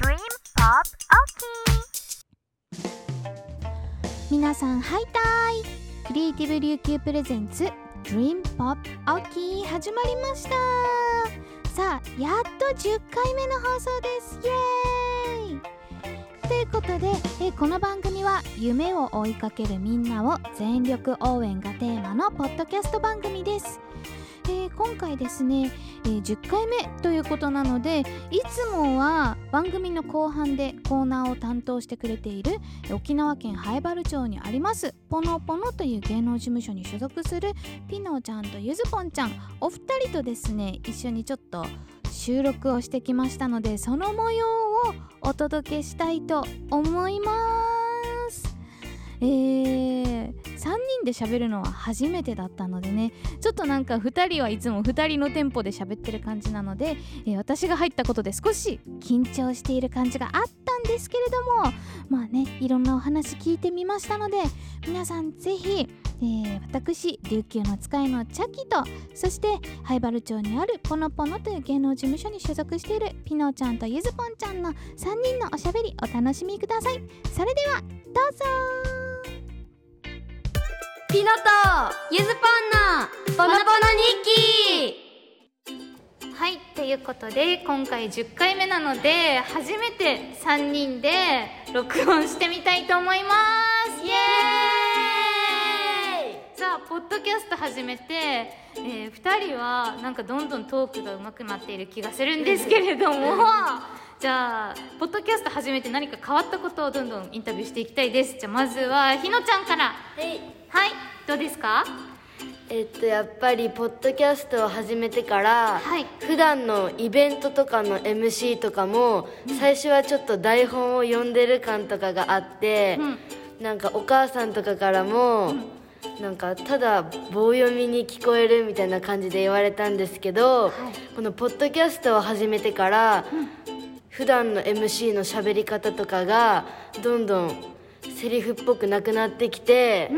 Dream Pop OK 皆さんハイタイ。クリエイティブ琉球プレゼンツ Dream Pop OK 始まりました。さあやっと10回目の放送です。イエーイ。ということで、えこの番組は夢を追いかけるみんなを全力応援がテーマのポッドキャスト番組です、えー今回ですね、えー10回目ということなのでいつもは番組の後半でコーナーを担当してくれている沖縄県南原町にありますポノポノという芸能事務所に所属するピノちゃんとゆずぽんちゃんお二人とですね一緒にちょっと収録をしてきましたのでその模様をお届けしたいと思います。えー、3人で喋るのは初めてだったのでね。ちょっとなんか2人はいつも2人のテンポで喋ってる感じなので、えー私が入ったことで少し緊張している感じがあったんですけれどもまあねいろんなお話聞いてみましたので皆さんぜひ、えー私琉球の使いのチャキとそして灰原町にあるポノポノという芸能事務所に所属しているピノちゃんとゆずぽんちゃんの3人のおしゃべりお楽しみください。それではどうぞピノとゆずぽんのボノボノ日記。はいということで今回10回目なので初めて3人で録音してみたいと思います。イエーイ！さあポッドキャスト始めて、え2人はなんかどんどんトークが上手くなっている気がするんですけれども。じゃあポッドキャスト始めて何か変わったことをどんどんインタビューしていきたいです。じゃあまずはひのちゃんから。はいはいどうですか？えっとやっぱりポッドキャストを始めてから、はい。普段のイベントとかの MC とかも、最初はちょっと台本を読んでる感とかがあって、なんかお母さんとかからも、なんかただ棒読みに聞こえるみたいな感じで言われたんですけど、このポッドキャストを始めてから、普段の MC の喋り方とかがどん。どんセリフっぽくなくなってきて、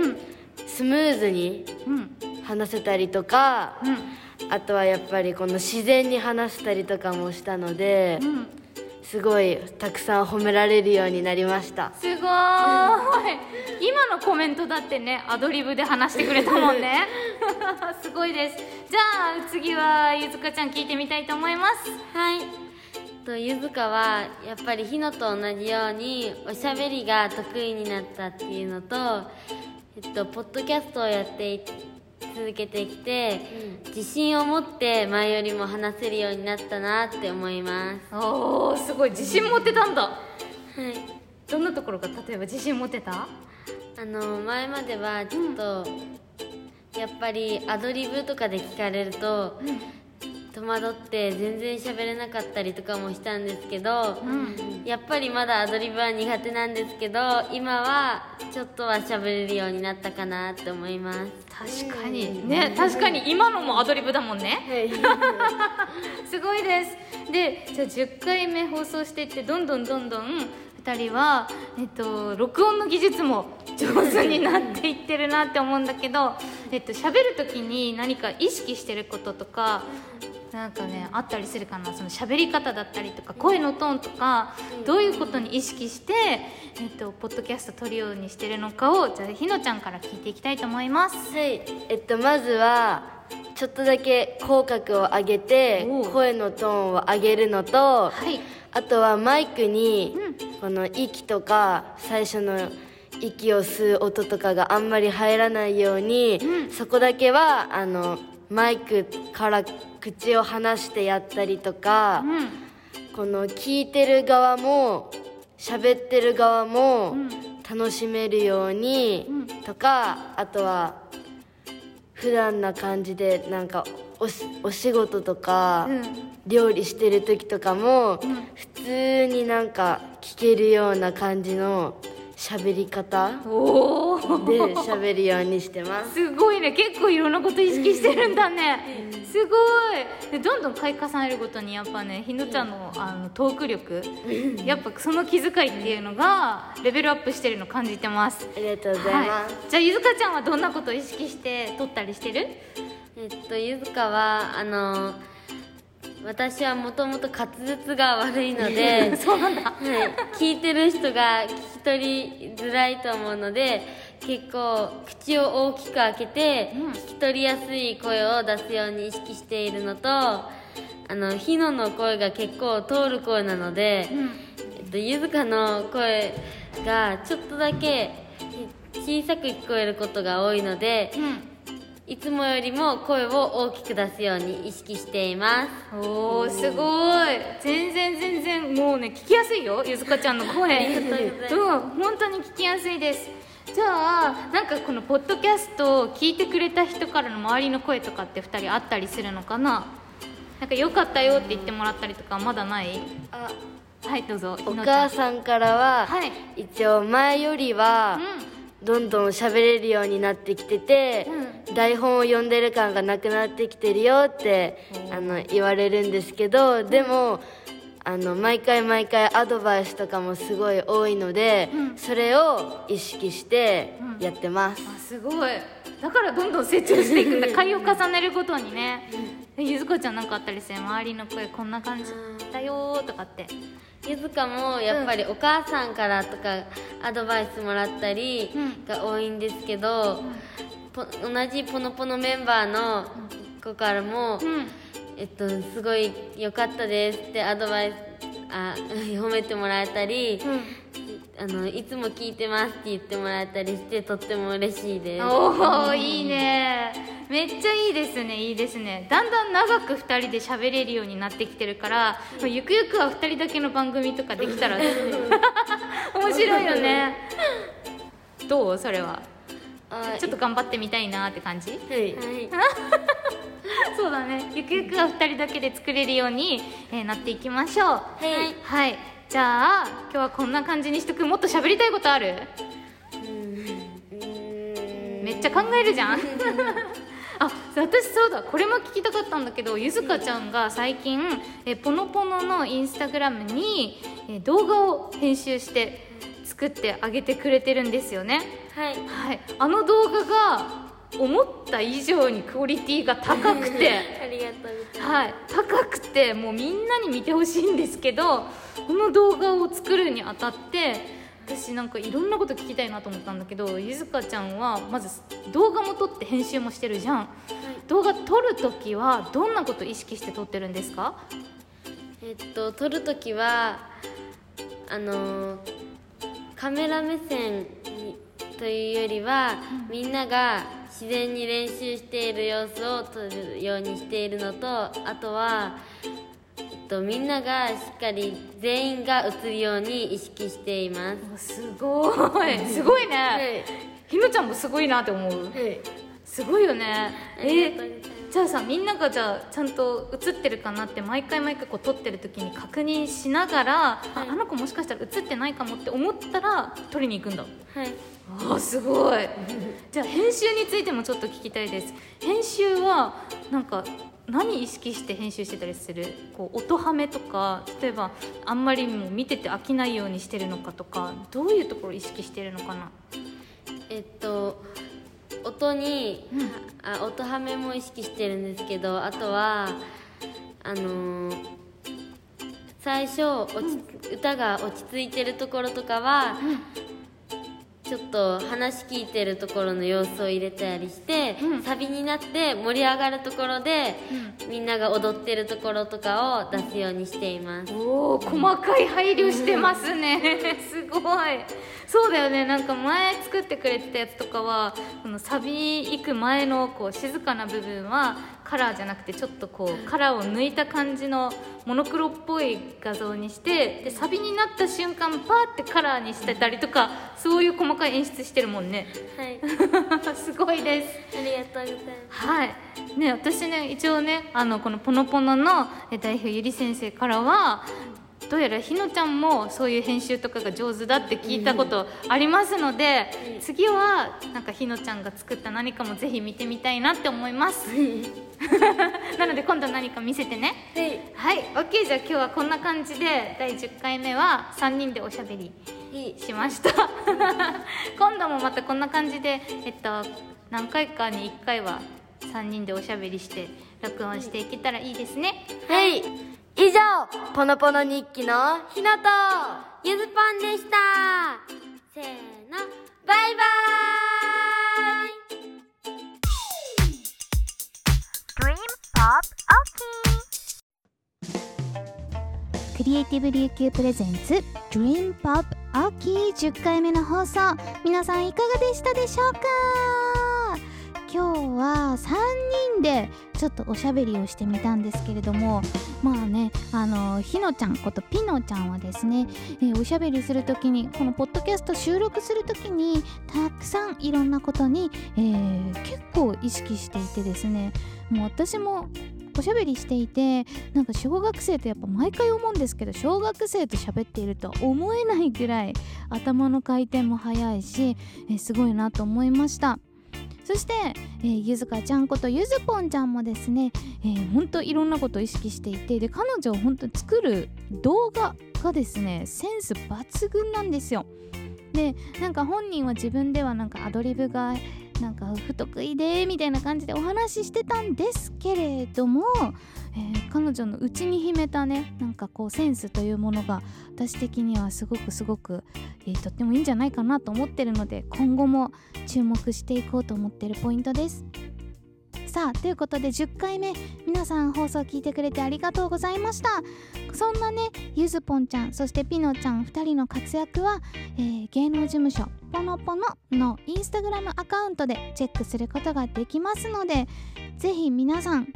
スムーズにうん話せたりとか、うんあとはやっぱりこの自然に話したりとかもしたので、うんすごいたくさん褒められるようになりました。すごーい。今のコメントだってねアドリブで話してくれたもんね。すごいです。じゃあ次はゆずかちゃん聞いてみたいと思います。はい。とゆずかはやっぱりひのと同じようにおしゃべりが得意になったっていうのと、えっとポッドキャストをやってい続けてきて、自信を持って前よりも話せるようになったなって思います。おーすごい。自信持ってたんだ。はい。どんなところが例えば自信持ってた？あの前まではちょっと、やっぱりアドリブとかで聞かれると、戸惑って全然喋れなかったりとかもしたんですけど、やっぱりまだアドリブは苦手なんですけど今はちょっとは喋れるようになったかなって思います。確かに。ね確かに。今のもアドリブだもんね。すごいです。でじゃあ10回目放送していってどんどんどんどん2人は、えっと、録音の技術も上手になっていってるなって思うんだけど、えっと喋る時に何か意識してることとかなんかねあったりするかな。その喋り方だったりとか声のトーンとかどういうことに意識して、えっと、ポッドキャスト撮るようにしてるのかをじゃあひのちゃんから聞いていきたいと思います。はい。えっとまずはちょっとだけ口角を上げて声のトーンを上げるのと、はい。あとはマイクにこの息とか最初の息を吸う音とかがあんまり入らないように、そこだけはあのマイクから口を離してやったりとか、この聞いてる側も喋ってる側も楽しめるようにとかあとは普段な感じでなんかお仕事とか、料理してる時とかも、普通になんか聞けるような感じの喋り方で喋るようにしてます。すごいね。結構いろんなこと意識してるんだね。すごい。でどんどん回重ねるごとにやっぱねひのちゃんのあのトーク力やっぱその気遣いっていうのがレベルアップしてるの感じてます。ありがとうございます、はい、じゃあゆずかちゃんはどんなことを意識して撮ったりしてる？えっとゆずかはあの私はもともと滑舌が悪いので そうなんだ。はい、聞いてる人が聞き取りづらいと思うので結構口を大きく開けてうん。聞き取りやすい声を出すように意識しているのとあのひのの声が結構通る声なので、えっと、ゆずかの声がちょっとだけ小さく聞こえることが多いのでいつもよりも声を大きく出すように意識しています。おーすごい。全然全然もうね聞きやすいよゆずかちゃんの声。う本当に聞きやすいです。じゃあなんかこのポッドキャストを聞いてくれた人からの周りの声とかって2人あったりするのかな？なんか良かったよって言ってもらったりとかまだない？あはいどうぞ。お母さんからは、はい。一応前よりはどんどん喋れるようになってきてて、台本を読んでる感がなくなってきてるよってあの言われるんですけどでもあの毎回毎回アドバイスとかもすごい多いので、それを意識してやってます、あすごい。だからどんどん成長していくんだ。回を重ねるごとにね。えゆずこちゃんなんかあったりして周りの声こんな感じ。だよーとかって。ゆずかもやっぱりお母さんからとかアドバイスもらったりうん。が多いんですけど、ぽ同じポノポノメンバーの子からも、うん。えっと、すごい良かったですってアドバイスあ 褒めてもらえたり、あのいつも聞いてますって言ってもらえたりしてとっても嬉しいです。おおいいねめっちゃいいですねいいですね。だんだん長く2人で喋れるようになってきてるからゆくゆくは2人だけの番組とかできたら 面白いよね。どう？それは。あちょっと頑張ってみたいなって感じ？はい。は いそうだね。ゆくゆくは2人だけで作れるように、えーなっていきましょう。はい、はい、じゃあ今日はこんな感じにしとく。もっと喋りたいことある？めっちゃ考えるじゃん あ私そうだこれも聞きたかったんだけどゆずかちゃんが最近えポノポノのインスタグラムにえ動画を編集して作ってあげてくれてるんですよね。はい。はい。あの動画が思った以上にクオリティが高くて。ありがとうはい、高くてもうみんなに見てほしいんですけどこの動画を作るにあたって私なんかいろんなこと聞きたいなと思ったんだけどゆずかちゃんはまず動画も撮って編集もしてるじゃん、動画撮る時はどんなこと意識して撮ってるんですか？えっと撮るときはあのカメラ目線にというよりは、みんなが自然に練習している様子を撮るようにしているのとあとは、と、みんながしっかり全員が映るように意識しています。すごい。すごいね、はい。ひのちゃんもすごいなって思う。はいすごいよね。ありがとうございます。じゃあさみんながじゃあちゃんと映ってるかなって毎回毎回こう撮ってる時に確認しながら、ああの子もしかしたら映ってないかもって思ったら撮りに行くんだ。はい。あーすごい。じゃあ編集についてもちょっと聞きたいです。編集はなんか何意識して編集してたりする？こう音ハメとか例えばあんまりもう見てて飽きないようにしてるのかとかどういうところ意識してるのかな？えっと音に、あ音ハメも意識してるんですけどあとはあのー最初落ち、歌が落ち着いてるところとかは、ちょっと話聞いてるところの様子を入れたりして、うん。サビになって盛り上がるところで、みんなが踊ってるところとかを出すようにしています。おお細かい配慮してますね。すごい。そうだよね。なんか前作ってくれてたやつとかはこのサビ行く前のこう静かな部分はカラーじゃなくてちょっとこうカラーを抜いた感じのモノクロっぽい画像にしてでサビになった瞬間パーってカラーにしてたりとかそういう細かい演出してるもんね。はい。すごいです。ありがとうございます。はい。ね私ね一応ねあのこの「ポノポノ」のえ代表ゆり先生からはどうやらひのちゃんもそういう編集とかが上手だって聞いたことありますので次はなんかひのちゃんが作った何かもぜひ見てみたいなって思います。なので今度何か見せてね。はい。はい。OK じゃあ今日はこんな感じで第10回目は3人でおしゃべりしました。今度もまたこんな感じでえっと何回かに1回は3人でおしゃべりして録音していけたらいいですね。はい以上ポノポノ日記のひなとゆずぽんでした。せーのバイバーイ。Dream Pop OK クリエイティブ琉球プレゼンツ Dream Pop 秋10回目の放送。皆さんいかがでしたでしょうか？今日は3人でちょっとおしゃべりをしてみたんですけれどもまあねあのひのちゃんことピノちゃんはですね、えーおしゃべりする時にこのポッドキャスト収録する時にたくさんいろんなことに、えー結構意識していてですねもう私もおしゃべりしていてなんか小学生とやっぱ毎回思うんですけど小学生と喋っているとは思えないぐらい頭の回転も速いし、えーすごいなと思いました。そして、えーゆずかちゃんことゆずぽんちゃんもですね、えー、ほんといろんなことを意識していてで彼女をほんと作る動画がですねセンス抜群なんですよ。でなんか本人は自分ではなんかアドリブがなんか不得意でみたいな感じでお話ししてたんですけれども、えー彼女の内に秘めたねなんかこうセンスというものが私的にはすごくすごく、えーとってもいいんじゃないかなと思ってるので今後も注目していこうと思ってるポイントです。さあということで10回目皆さん放送聞いてくれてありがとうございましたそんなねゆずぽんちゃんそしてピノちゃん2人の活躍は、えー芸能事務所ポノポノのインスタグラムアカウントでチェックすることができますのでぜひ皆さん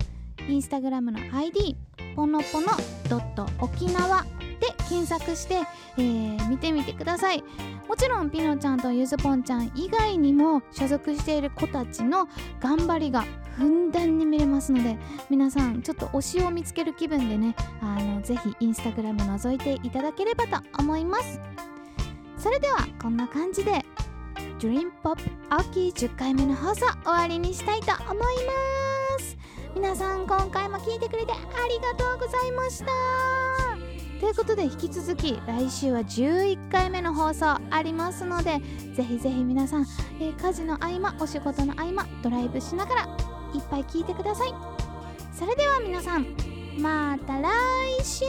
インスタグラムの ID ポノポノドット沖縄で検索して、えー見てみてください。もちろんピノちゃんとゆずぽんちゃん以外にも所属している子たちの頑張りがふんだんに見れますので皆さんちょっと推しを見つける気分でねあのぜひインスタグラム覗いていただければと思います。それではこんな感じで Dream Pop 秋10回目の放送終わりにしたいと思います。皆さん今回も聞いてくれてありがとうございました。ということで引き続き来週は11回目の放送ありますのでぜひぜひ皆さん、えー家事の合間お仕事の合間ドライブしながらいっぱい聞いてください。それでは皆さんまた来週。